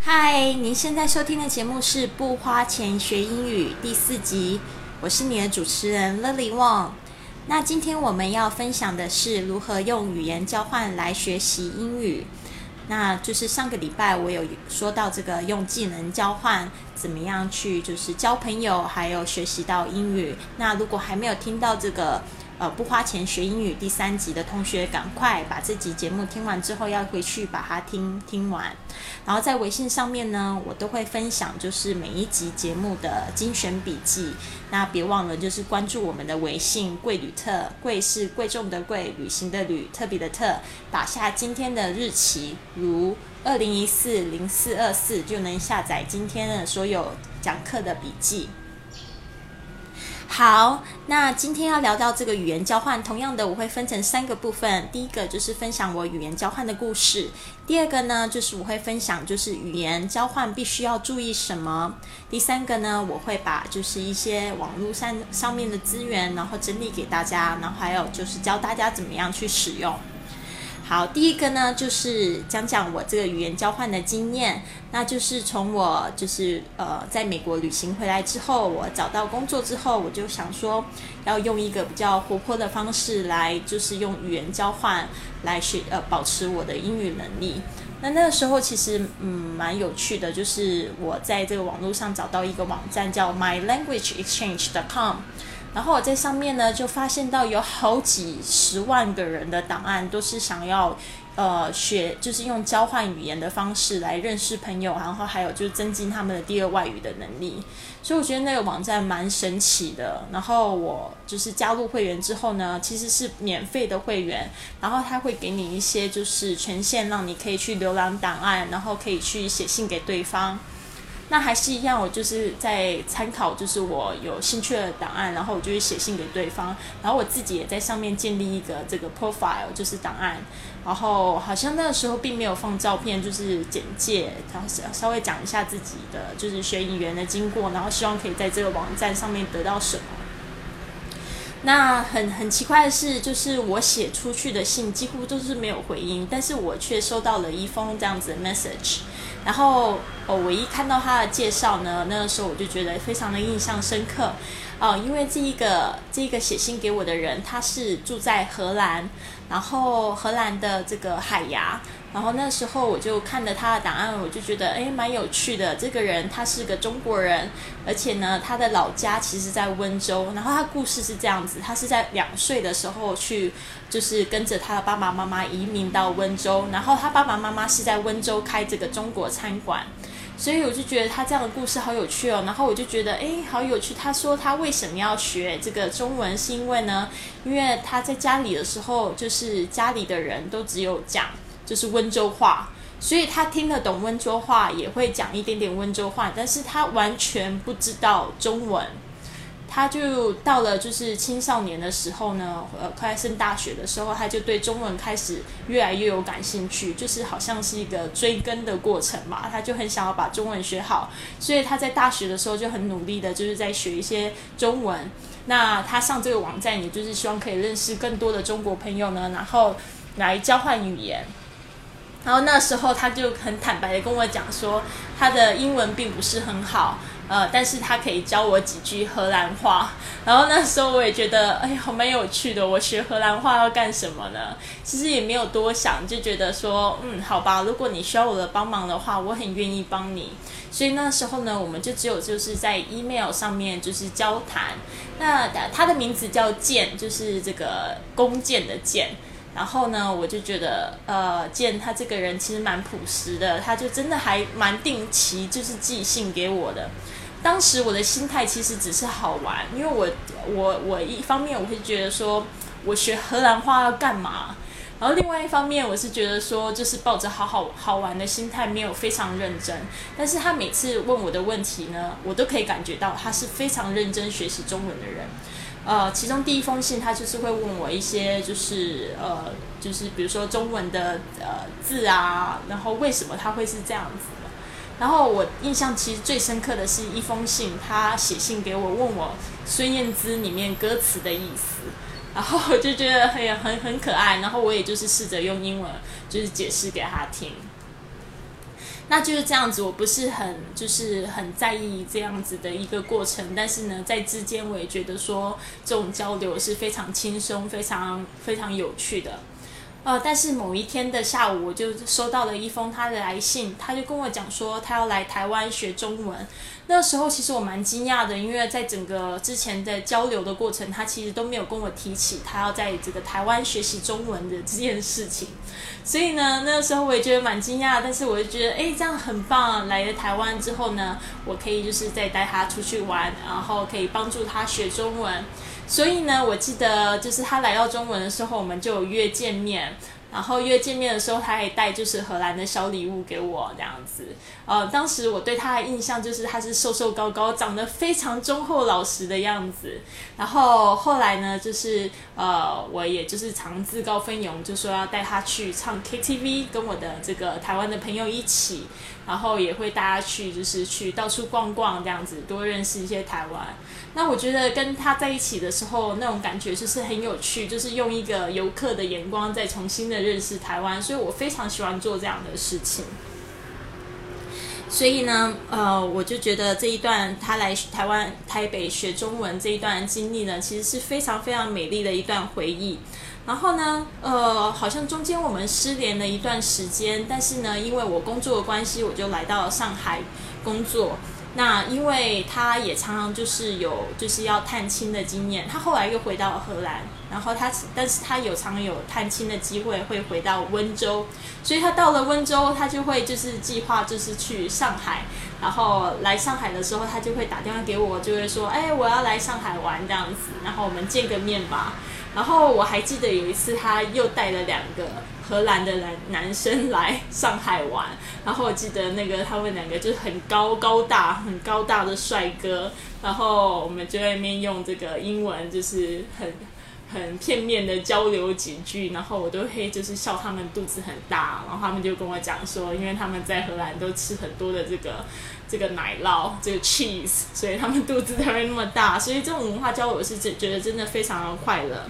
嗨，您现在收听的节目是《不花钱学英语》第四集，我是你的主持人 Lily Wong。那今天我们要分享的是如何用语言交换来学习英语。那就是上个礼拜我有说到这个用技能交换，怎么样去就是交朋友，还有学习到英语。那如果还没有听到这个。呃，不花钱学英语第三集的同学，赶快把这集节目听完之后，要回去把它听听完。然后在微信上面呢，我都会分享就是每一集节目的精选笔记。那别忘了就是关注我们的微信“贵旅特”，贵是贵重的贵，旅行的旅，特别的特。打下今天的日期，如二零一四零四二四，就能下载今天的所有讲课的笔记。好，那今天要聊到这个语言交换，同样的我会分成三个部分。第一个就是分享我语言交换的故事，第二个呢就是我会分享就是语言交换必须要注意什么，第三个呢我会把就是一些网络上上面的资源，然后整理给大家，然后还有就是教大家怎么样去使用。好，第一个呢，就是讲讲我这个语言交换的经验。那就是从我就是呃在美国旅行回来之后，我找到工作之后，我就想说要用一个比较活泼的方式来，就是用语言交换来学呃保持我的英语能力。那那个时候其实嗯蛮有趣的，就是我在这个网络上找到一个网站叫 mylanguageexchange.com。然后我在上面呢，就发现到有好几十万个人的档案都是想要，呃，学就是用交换语言的方式来认识朋友，然后还有就是增进他们的第二外语的能力。所以我觉得那个网站蛮神奇的。然后我就是加入会员之后呢，其实是免费的会员，然后他会给你一些就是权限，让你可以去浏览档案，然后可以去写信给对方。那还是一样，我就是在参考，就是我有兴趣的档案，然后我就会写信给对方，然后我自己也在上面建立一个这个 profile，就是档案，然后好像那个时候并没有放照片，就是简介，然后稍微讲一下自己的就是学语言的经过，然后希望可以在这个网站上面得到什么。那很很奇怪的是，就是我写出去的信几乎都是没有回音，但是我却收到了一封这样子的 message。然后哦，我一看到他的介绍呢，那个时候我就觉得非常的印象深刻，哦，因为这一个这一个写信给我的人，他是住在荷兰，然后荷兰的这个海牙。然后那时候我就看了他的档案，我就觉得哎蛮有趣的。这个人他是个中国人，而且呢他的老家其实在温州。然后他故事是这样子，他是在两岁的时候去，就是跟着他的爸爸妈妈移民到温州。然后他爸爸妈妈是在温州开这个中国餐馆，所以我就觉得他这样的故事好有趣哦。然后我就觉得哎好有趣。他说他为什么要学这个中文，是因为呢，因为他在家里的时候，就是家里的人都只有讲。就是温州话，所以他听得懂温州话，也会讲一点点温州话，但是他完全不知道中文。他就到了就是青少年的时候呢，呃，快升大学的时候，他就对中文开始越来越有感兴趣，就是好像是一个追根的过程嘛。他就很想要把中文学好，所以他在大学的时候就很努力的，就是在学一些中文。那他上这个网站，也就是希望可以认识更多的中国朋友呢，然后来交换语言。然后那时候他就很坦白的跟我讲说，他的英文并不是很好，呃，但是他可以教我几句荷兰话。然后那时候我也觉得，哎呀，蛮有趣的。我学荷兰话要干什么呢？其实也没有多想，就觉得说，嗯，好吧，如果你需要我的帮忙的话，我很愿意帮你。所以那时候呢，我们就只有就是在 email 上面就是交谈。那他的名字叫剑，就是这个弓箭的箭。然后呢，我就觉得，呃，见他这个人其实蛮朴实的，他就真的还蛮定期就是寄信给我的。当时我的心态其实只是好玩，因为我我我一方面我会觉得说，我学荷兰话要干嘛？然后另外一方面我是觉得说，就是抱着好好好玩的心态，没有非常认真。但是他每次问我的问题呢，我都可以感觉到他是非常认真学习中文的人。呃，其中第一封信，他就是会问我一些，就是呃，就是比如说中文的呃字啊，然后为什么他会是这样子的。然后我印象其实最深刻的是一封信，他写信给我，问我孙燕姿里面歌词的意思，然后我就觉得很很很可爱，然后我也就是试着用英文就是解释给他听。那就是这样子，我不是很就是很在意这样子的一个过程，但是呢，在之间我也觉得说这种交流是非常轻松、非常非常有趣的。呃，但是某一天的下午，我就收到了一封他的来信，他就跟我讲说他要来台湾学中文。那时候其实我蛮惊讶的，因为在整个之前的交流的过程，他其实都没有跟我提起他要在这个台湾学习中文的这件事情。所以呢，那个时候我也觉得蛮惊讶，但是我就觉得，哎，这样很棒。来了台湾之后呢，我可以就是再带他出去玩，然后可以帮助他学中文。所以呢，我记得就是他来到中文的时候，我们就有约见面。然后约见面的时候，他还带就是荷兰的小礼物给我这样子。呃，当时我对他的印象就是他是瘦瘦高高，长得非常忠厚老实的样子。然后后来呢，就是呃，我也就是常自告奋勇，就说要带他去唱 KTV，跟我的这个台湾的朋友一起。然后也会带他去，就是去到处逛逛这样子，多认识一些台湾。那我觉得跟他在一起的时候，那种感觉就是很有趣，就是用一个游客的眼光再重新的认识台湾。所以我非常喜欢做这样的事情。所以呢，呃，我就觉得这一段他来台湾台北学中文这一段经历呢，其实是非常非常美丽的一段回忆。然后呢，呃，好像中间我们失联了一段时间，但是呢，因为我工作的关系，我就来到了上海工作。那因为他也常常就是有就是要探亲的经验，他后来又回到荷兰，然后他但是他有常有探亲的机会会回到温州，所以他到了温州，他就会就是计划就是去上海，然后来上海的时候，他就会打电话给我，就会说，哎，我要来上海玩这样子，然后我们见个面吧。然后我还记得有一次他又带了两个。荷兰的男男生来上海玩，然后我记得那个他们两个就是很高高大、很高大的帅哥，然后我们就在那边用这个英文，就是很 很片面的交流几句，然后我都会就是笑他们肚子很大，然后他们就跟我讲说，因为他们在荷兰都吃很多的这个这个奶酪，这个 cheese，所以他们肚子才会那么大，所以这种文化交流我是真觉得真的非常的快乐。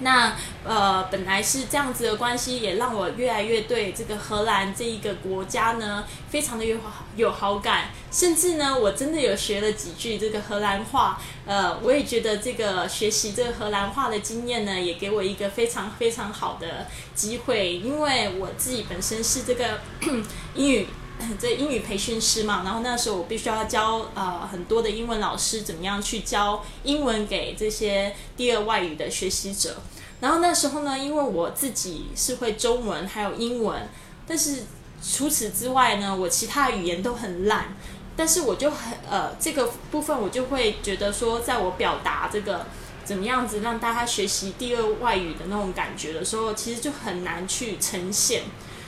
那呃，本来是这样子的关系，也让我越来越对这个荷兰这一个国家呢，非常的有有好感。甚至呢，我真的有学了几句这个荷兰话。呃，我也觉得这个学习这个荷兰话的经验呢，也给我一个非常非常好的机会。因为我自己本身是这个 英语 这英语培训师嘛，然后那时候我必须要教呃很多的英文老师怎么样去教英文给这些第二外语的学习者。然后那时候呢，因为我自己是会中文还有英文，但是除此之外呢，我其他语言都很烂。但是我就很呃这个部分我就会觉得说，在我表达这个怎么样子让大家学习第二外语的那种感觉的时候，其实就很难去呈现。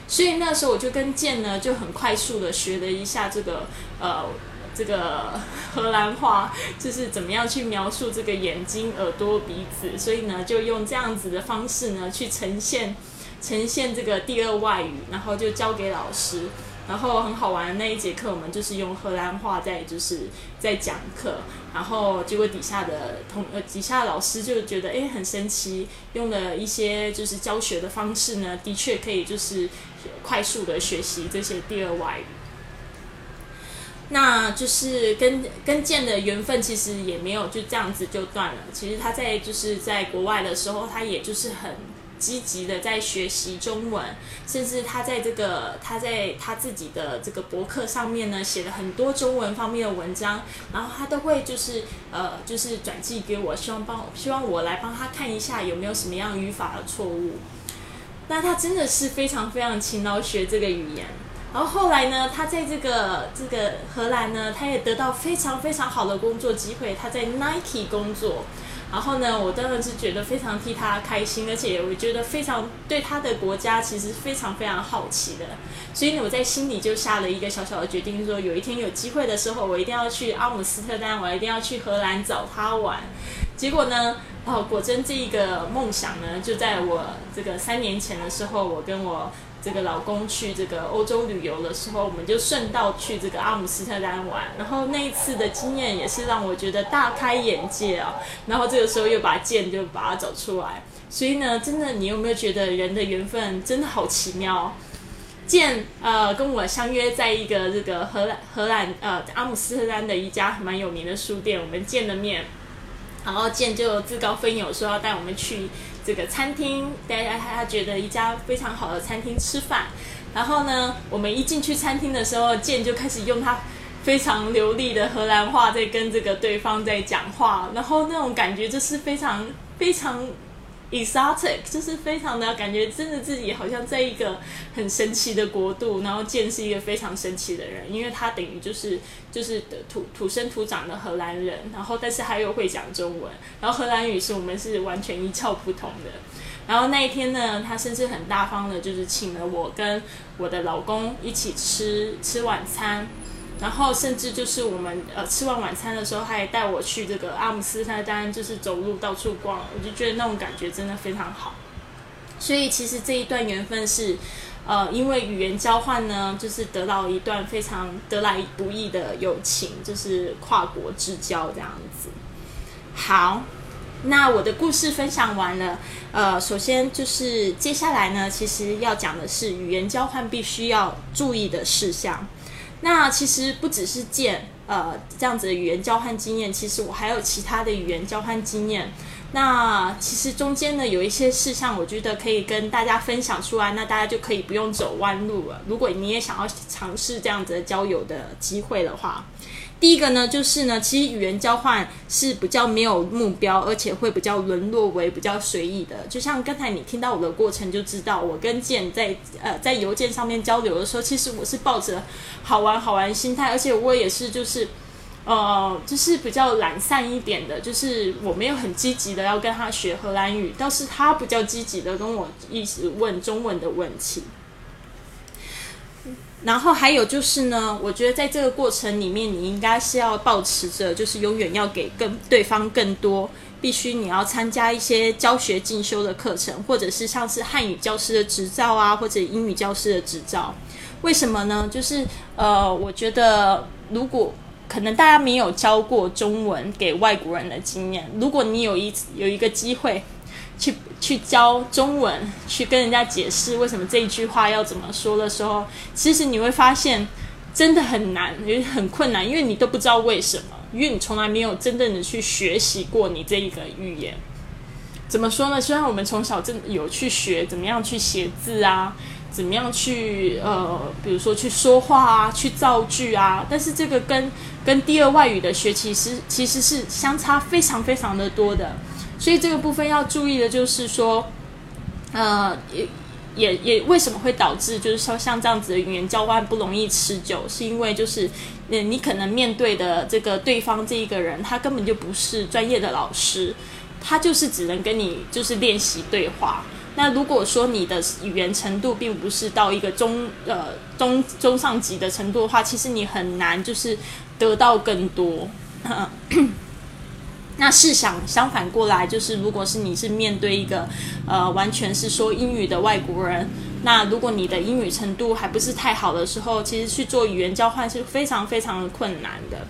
所以那时候我就跟健呢就很快速的学了一下这个呃。这个荷兰话就是怎么样去描述这个眼睛、耳朵、鼻子，所以呢，就用这样子的方式呢去呈现呈现这个第二外语，然后就交给老师，然后很好玩的那一节课，我们就是用荷兰话在就是在讲课，然后结果底下的同呃底下老师就觉得哎很神奇，用了一些就是教学的方式呢，的确可以就是快速的学习这些第二外语。那就是跟跟建的缘分其实也没有就这样子就断了。其实他在就是在国外的时候，他也就是很积极的在学习中文，甚至他在这个他在他自己的这个博客上面呢写了很多中文方面的文章，然后他都会就是呃就是转寄给我，希望帮希望我来帮他看一下有没有什么样语法的错误。那他真的是非常非常勤劳学这个语言。然后后来呢，他在这个这个荷兰呢，他也得到非常非常好的工作机会。他在 Nike 工作，然后呢，我当然是觉得非常替他开心，而且我觉得非常对他的国家其实非常非常好奇的。所以呢，我在心里就下了一个小小的决定，说有一天有机会的时候，我一定要去阿姆斯特丹，我一定要去荷兰找他玩。结果呢，哦，果真这一个梦想呢，就在我这个三年前的时候，我跟我。这个老公去这个欧洲旅游的时候，我们就顺道去这个阿姆斯特丹玩。然后那一次的经验也是让我觉得大开眼界啊。然后这个时候又把剑就把它走出来。所以呢，真的，你有没有觉得人的缘分真的好奇妙？见呃跟我相约在一个这个荷兰荷兰呃阿姆斯特丹的一家蛮有名的书店，我们见了面，然后健就自告奋勇说要带我们去这个餐厅，大家他觉得一家非常好的餐厅吃饭，然后呢，我们一进去餐厅的时候，健就开始用他非常流利的荷兰话在跟这个对方在讲话，然后那种感觉就是非常非常。Exotic 就是非常的感觉，真的自己好像在一个很神奇的国度。然后见识一个非常神奇的人，因为他等于就是就是土土生土长的荷兰人，然后但是他又会讲中文，然后荷兰语是我们是完全一窍不通的。然后那一天呢，他甚至很大方的，就是请了我跟我的老公一起吃吃晚餐。然后甚至就是我们呃吃完晚餐的时候，他也带我去这个阿姆斯特丹，就是走路到处逛，我就觉得那种感觉真的非常好。所以其实这一段缘分是，呃，因为语言交换呢，就是得到一段非常得来不易的友情，就是跨国之交这样子。好，那我的故事分享完了，呃，首先就是接下来呢，其实要讲的是语言交换必须要注意的事项。那其实不只是见呃这样子的语言交换经验，其实我还有其他的语言交换经验。那其实中间呢有一些事项，我觉得可以跟大家分享出来，那大家就可以不用走弯路了。如果你也想要尝试这样子的交友的机会的话。第一个呢，就是呢，其实语言交换是比较没有目标，而且会比较沦落为比较随意的。就像刚才你听到我的过程，就知道我跟健在呃在邮件上面交流的时候，其实我是抱着好玩好玩心态，而且我也是就是呃就是比较懒散一点的，就是我没有很积极的要跟他学荷兰语，倒是他比较积极的跟我一直问中文的问题。然后还有就是呢，我觉得在这个过程里面，你应该是要保持着，就是永远要给更对方更多，必须你要参加一些教学进修的课程，或者是像是汉语教师的执照啊，或者英语教师的执照。为什么呢？就是呃，我觉得如果可能大家没有教过中文给外国人的经验，如果你有一有一个机会。去去教中文，去跟人家解释为什么这一句话要怎么说的时候，其实你会发现真的很难，也很困难，因为你都不知道为什么，因为你从来没有真正的去学习过你这一个语言。怎么说呢？虽然我们从小真有去学怎么样去写字啊，怎么样去呃，比如说去说话啊，去造句啊，但是这个跟跟第二外语的学其实其实是相差非常非常的多的。所以这个部分要注意的就是说，呃，也也也为什么会导致就是说像这样子的语言交换不容易持久，是因为就是你你可能面对的这个对方这一个人，他根本就不是专业的老师，他就是只能跟你就是练习对话。那如果说你的语言程度并不是到一个中呃中中上级的程度的话，其实你很难就是得到更多。那试想相反过来，就是如果是你是面对一个呃完全是说英语的外国人，那如果你的英语程度还不是太好的时候，其实去做语言交换是非常非常困难的。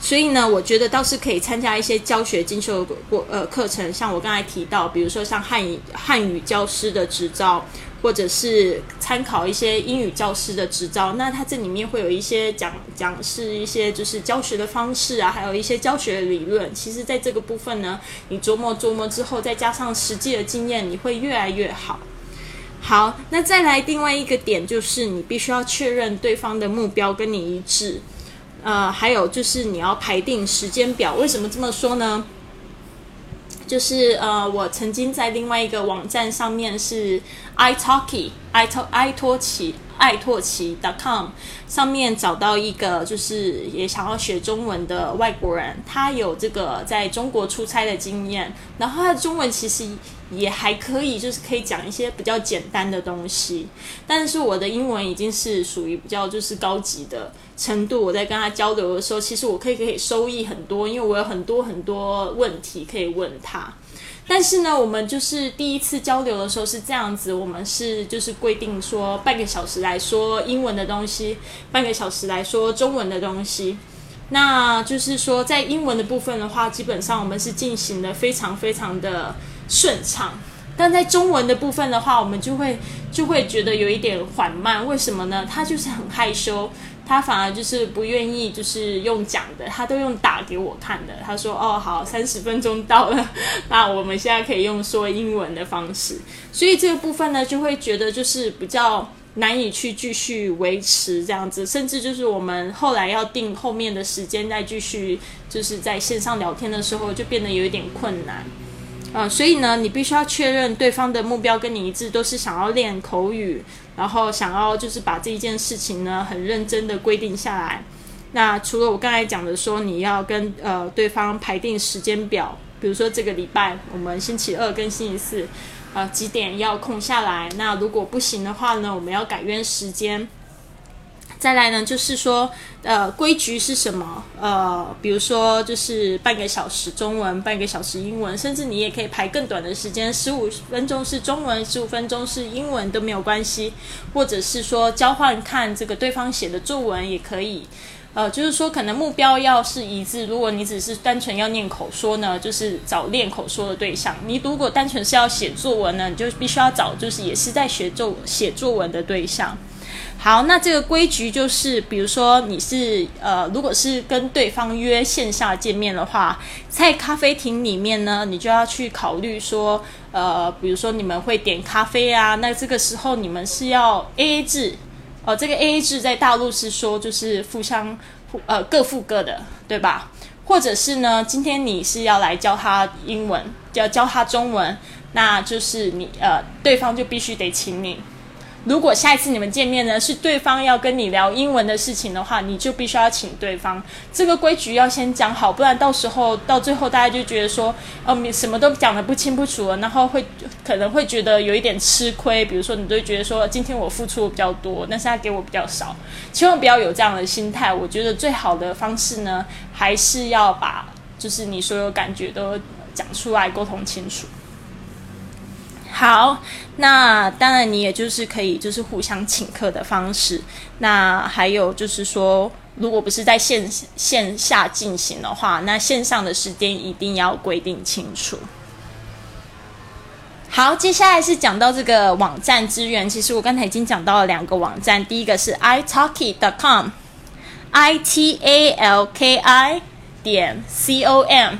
所以呢，我觉得倒是可以参加一些教学进修过呃课程，像我刚才提到，比如说像汉语汉语教师的执照。或者是参考一些英语教师的执照，那它这里面会有一些讲讲是一些就是教学的方式啊，还有一些教学的理论。其实，在这个部分呢，你琢磨琢磨之后，再加上实际的经验，你会越来越好。好，那再来另外一个点就是，你必须要确认对方的目标跟你一致。呃，还有就是你要排定时间表。为什么这么说呢？就是呃，我曾经在另外一个网站上面是 italki i 托 i 托奇爱拓奇 .com 上面找到一个就是也想要学中文的外国人，他有这个在中国出差的经验，然后他的中文其实也还可以，就是可以讲一些比较简单的东西。但是我的英文已经是属于比较就是高级的程度，我在跟他交流的时候，其实我可以可以收益很多，因为我有很多很多问题可以问他。但是呢，我们就是第一次交流的时候是这样子，我们是就是规定说半个小时来说英文的东西，半个小时来说中文的东西。那就是说在英文的部分的话，基本上我们是进行的非常非常的顺畅。但在中文的部分的话，我们就会就会觉得有一点缓慢。为什么呢？他就是很害羞，他反而就是不愿意，就是用讲的，他都用打给我看的。他说：“哦，好，三十分钟到了，那我们现在可以用说英文的方式。”所以这个部分呢，就会觉得就是比较。难以去继续维持这样子，甚至就是我们后来要定后面的时间再继续，就是在线上聊天的时候，就变得有一点困难。嗯，所以呢，你必须要确认对方的目标跟你一致，都是想要练口语，然后想要就是把这一件事情呢很认真的规定下来。那除了我刚才讲的说，你要跟呃对方排定时间表，比如说这个礼拜我们星期二跟星期四。呃，几点要空下来？那如果不行的话呢，我们要改约时间。再来呢，就是说，呃，规矩是什么？呃，比如说，就是半个小时中文，半个小时英文，甚至你也可以排更短的时间，十五分钟是中文，十五分钟是英文都没有关系。或者是说，交换看这个对方写的作文也可以。呃，就是说，可能目标要是一致。如果你只是单纯要念口说呢，就是找练口说的对象；你如果单纯是要写作文呢，你就必须要找就是也是在学作写作文的对象。好，那这个规矩就是，比如说你是呃，如果是跟对方约线下见面的话，在咖啡厅里面呢，你就要去考虑说，呃，比如说你们会点咖啡啊，那这个时候你们是要 A A 制。哦，这个 A A 制在大陆是说就是互相呃各付各的，对吧？或者是呢，今天你是要来教他英文，要教他中文，那就是你呃对方就必须得请你。如果下一次你们见面呢，是对方要跟你聊英文的事情的话，你就必须要请对方。这个规矩要先讲好，不然到时候到最后大家就觉得说，哦，你什么都讲得不清不楚了，然后会可能会觉得有一点吃亏。比如说，你都觉得说，今天我付出比较多，但是他给我比较少，千万不要有这样的心态。我觉得最好的方式呢，还是要把就是你所有感觉都讲出来，沟通清楚。好，那当然你也就是可以就是互相请客的方式。那还有就是说，如果不是在线线下进行的话，那线上的时间一定要规定清楚。好，接下来是讲到这个网站资源。其实我刚才已经讲到了两个网站，第一个是 italki.com，i t a l k i 点 c o m。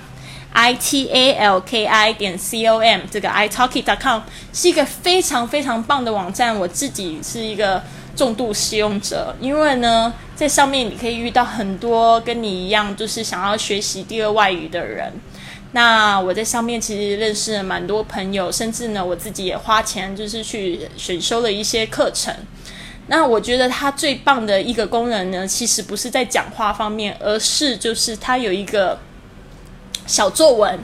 I t a l k i 点 c o m 这个 i talki dot com 是一个非常非常棒的网站，我自己是一个重度使用者，因为呢，在上面你可以遇到很多跟你一样就是想要学习第二外语的人。那我在上面其实认识了蛮多朋友，甚至呢，我自己也花钱就是去选修了一些课程。那我觉得它最棒的一个功能呢，其实不是在讲话方面，而是就是它有一个。小作文，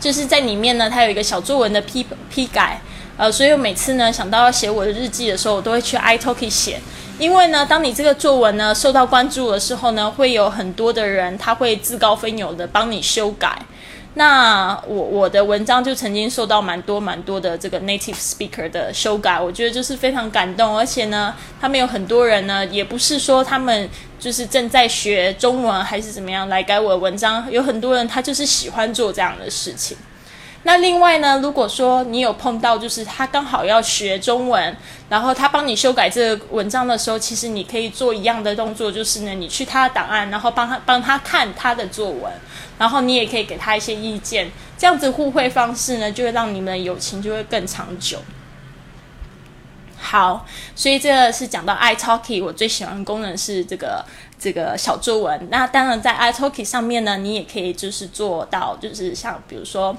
就是在里面呢，它有一个小作文的批批改，呃，所以我每次呢想到要写我的日记的时候，我都会去 iTalki 写，因为呢，当你这个作文呢受到关注的时候呢，会有很多的人他会自告奋勇的帮你修改。那我我的文章就曾经受到蛮多蛮多的这个 native speaker 的修改，我觉得就是非常感动，而且呢，他们有很多人呢，也不是说他们就是正在学中文还是怎么样来改我的文章，有很多人他就是喜欢做这样的事情。那另外呢，如果说你有碰到，就是他刚好要学中文，然后他帮你修改这个文章的时候，其实你可以做一样的动作，就是呢，你去他的档案，然后帮他帮他看他的作文，然后你也可以给他一些意见，这样子互惠方式呢，就会让你们的友情就会更长久。好，所以这个是讲到 iTalki，我最喜欢的功能是这个这个小作文。那当然在 iTalki 上面呢，你也可以就是做到，就是像比如说。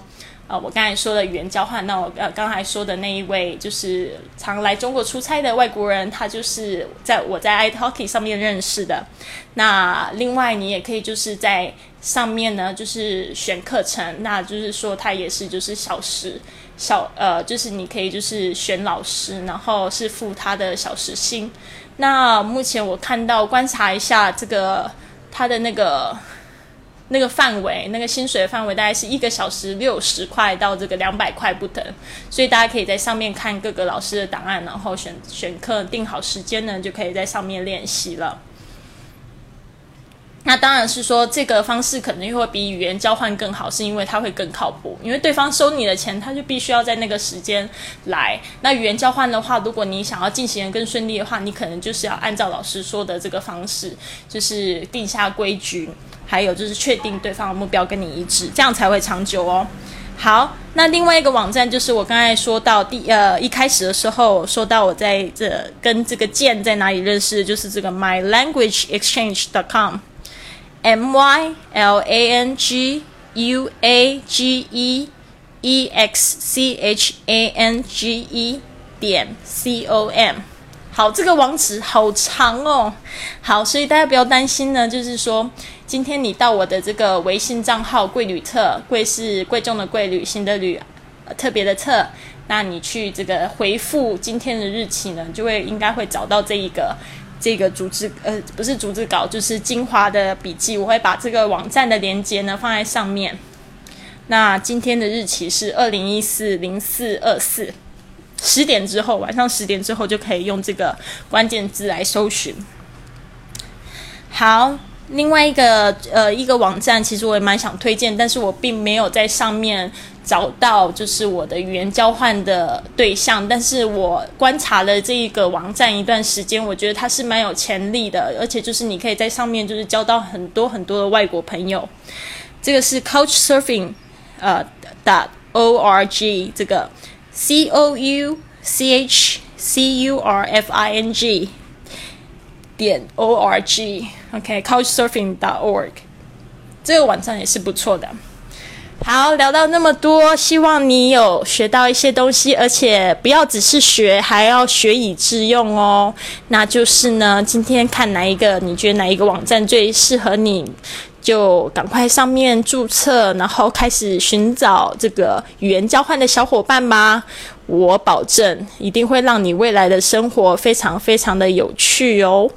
呃，我刚才说的语言交换，那我呃刚才说的那一位就是常来中国出差的外国人，他就是在我在 iTalki 上面认识的。那另外你也可以就是在上面呢，就是选课程，那就是说他也是就是小时小呃，就是你可以就是选老师，然后是付他的小时薪。那目前我看到观察一下这个他的那个。那个范围，那个薪水的范围大概是一个小时六十块到这个两百块不等，所以大家可以在上面看各个老师的档案，然后选选课，定好时间呢，就可以在上面练习了。那当然是说这个方式可能会比语言交换更好，是因为它会更靠谱。因为对方收你的钱，他就必须要在那个时间来。那语言交换的话，如果你想要进行的更顺利的话，你可能就是要按照老师说的这个方式，就是定下规矩，还有就是确定对方的目标跟你一致，这样才会长久哦。好，那另外一个网站就是我刚才说到第呃一开始的时候说到我在这跟这个剑在哪里认识，就是这个 mylanguageexchange.com mylanguageexchange 点 com。好，这个网址好长哦。好，所以大家不要担心呢，就是说。今天你到我的这个微信账号“贵旅特”，贵是贵重的贵，旅行的旅，特别的特。那你去这个回复今天的日期呢，就会应该会找到这一个这个组织呃，不是组织稿，就是精华的笔记。我会把这个网站的链接呢放在上面。那今天的日期是二零一四零四二四，十点之后，晚上十点之后就可以用这个关键字来搜寻。好。另外一个呃一个网站，其实我也蛮想推荐，但是我并没有在上面找到就是我的语言交换的对象。但是我观察了这一个网站一段时间，我觉得它是蛮有潜力的，而且就是你可以在上面就是交到很多很多的外国朋友。这个是 Couchsurfing，呃，dot o r g 这个 c o u c h c u r f i n g 点 o r g。OK，Couchsurfing.org，这个网站也是不错的。好，聊到那么多，希望你有学到一些东西，而且不要只是学，还要学以致用哦。那就是呢，今天看哪一个，你觉得哪一个网站最适合你，就赶快上面注册，然后开始寻找这个语言交换的小伙伴吧。我保证，一定会让你未来的生活非常非常的有趣哦。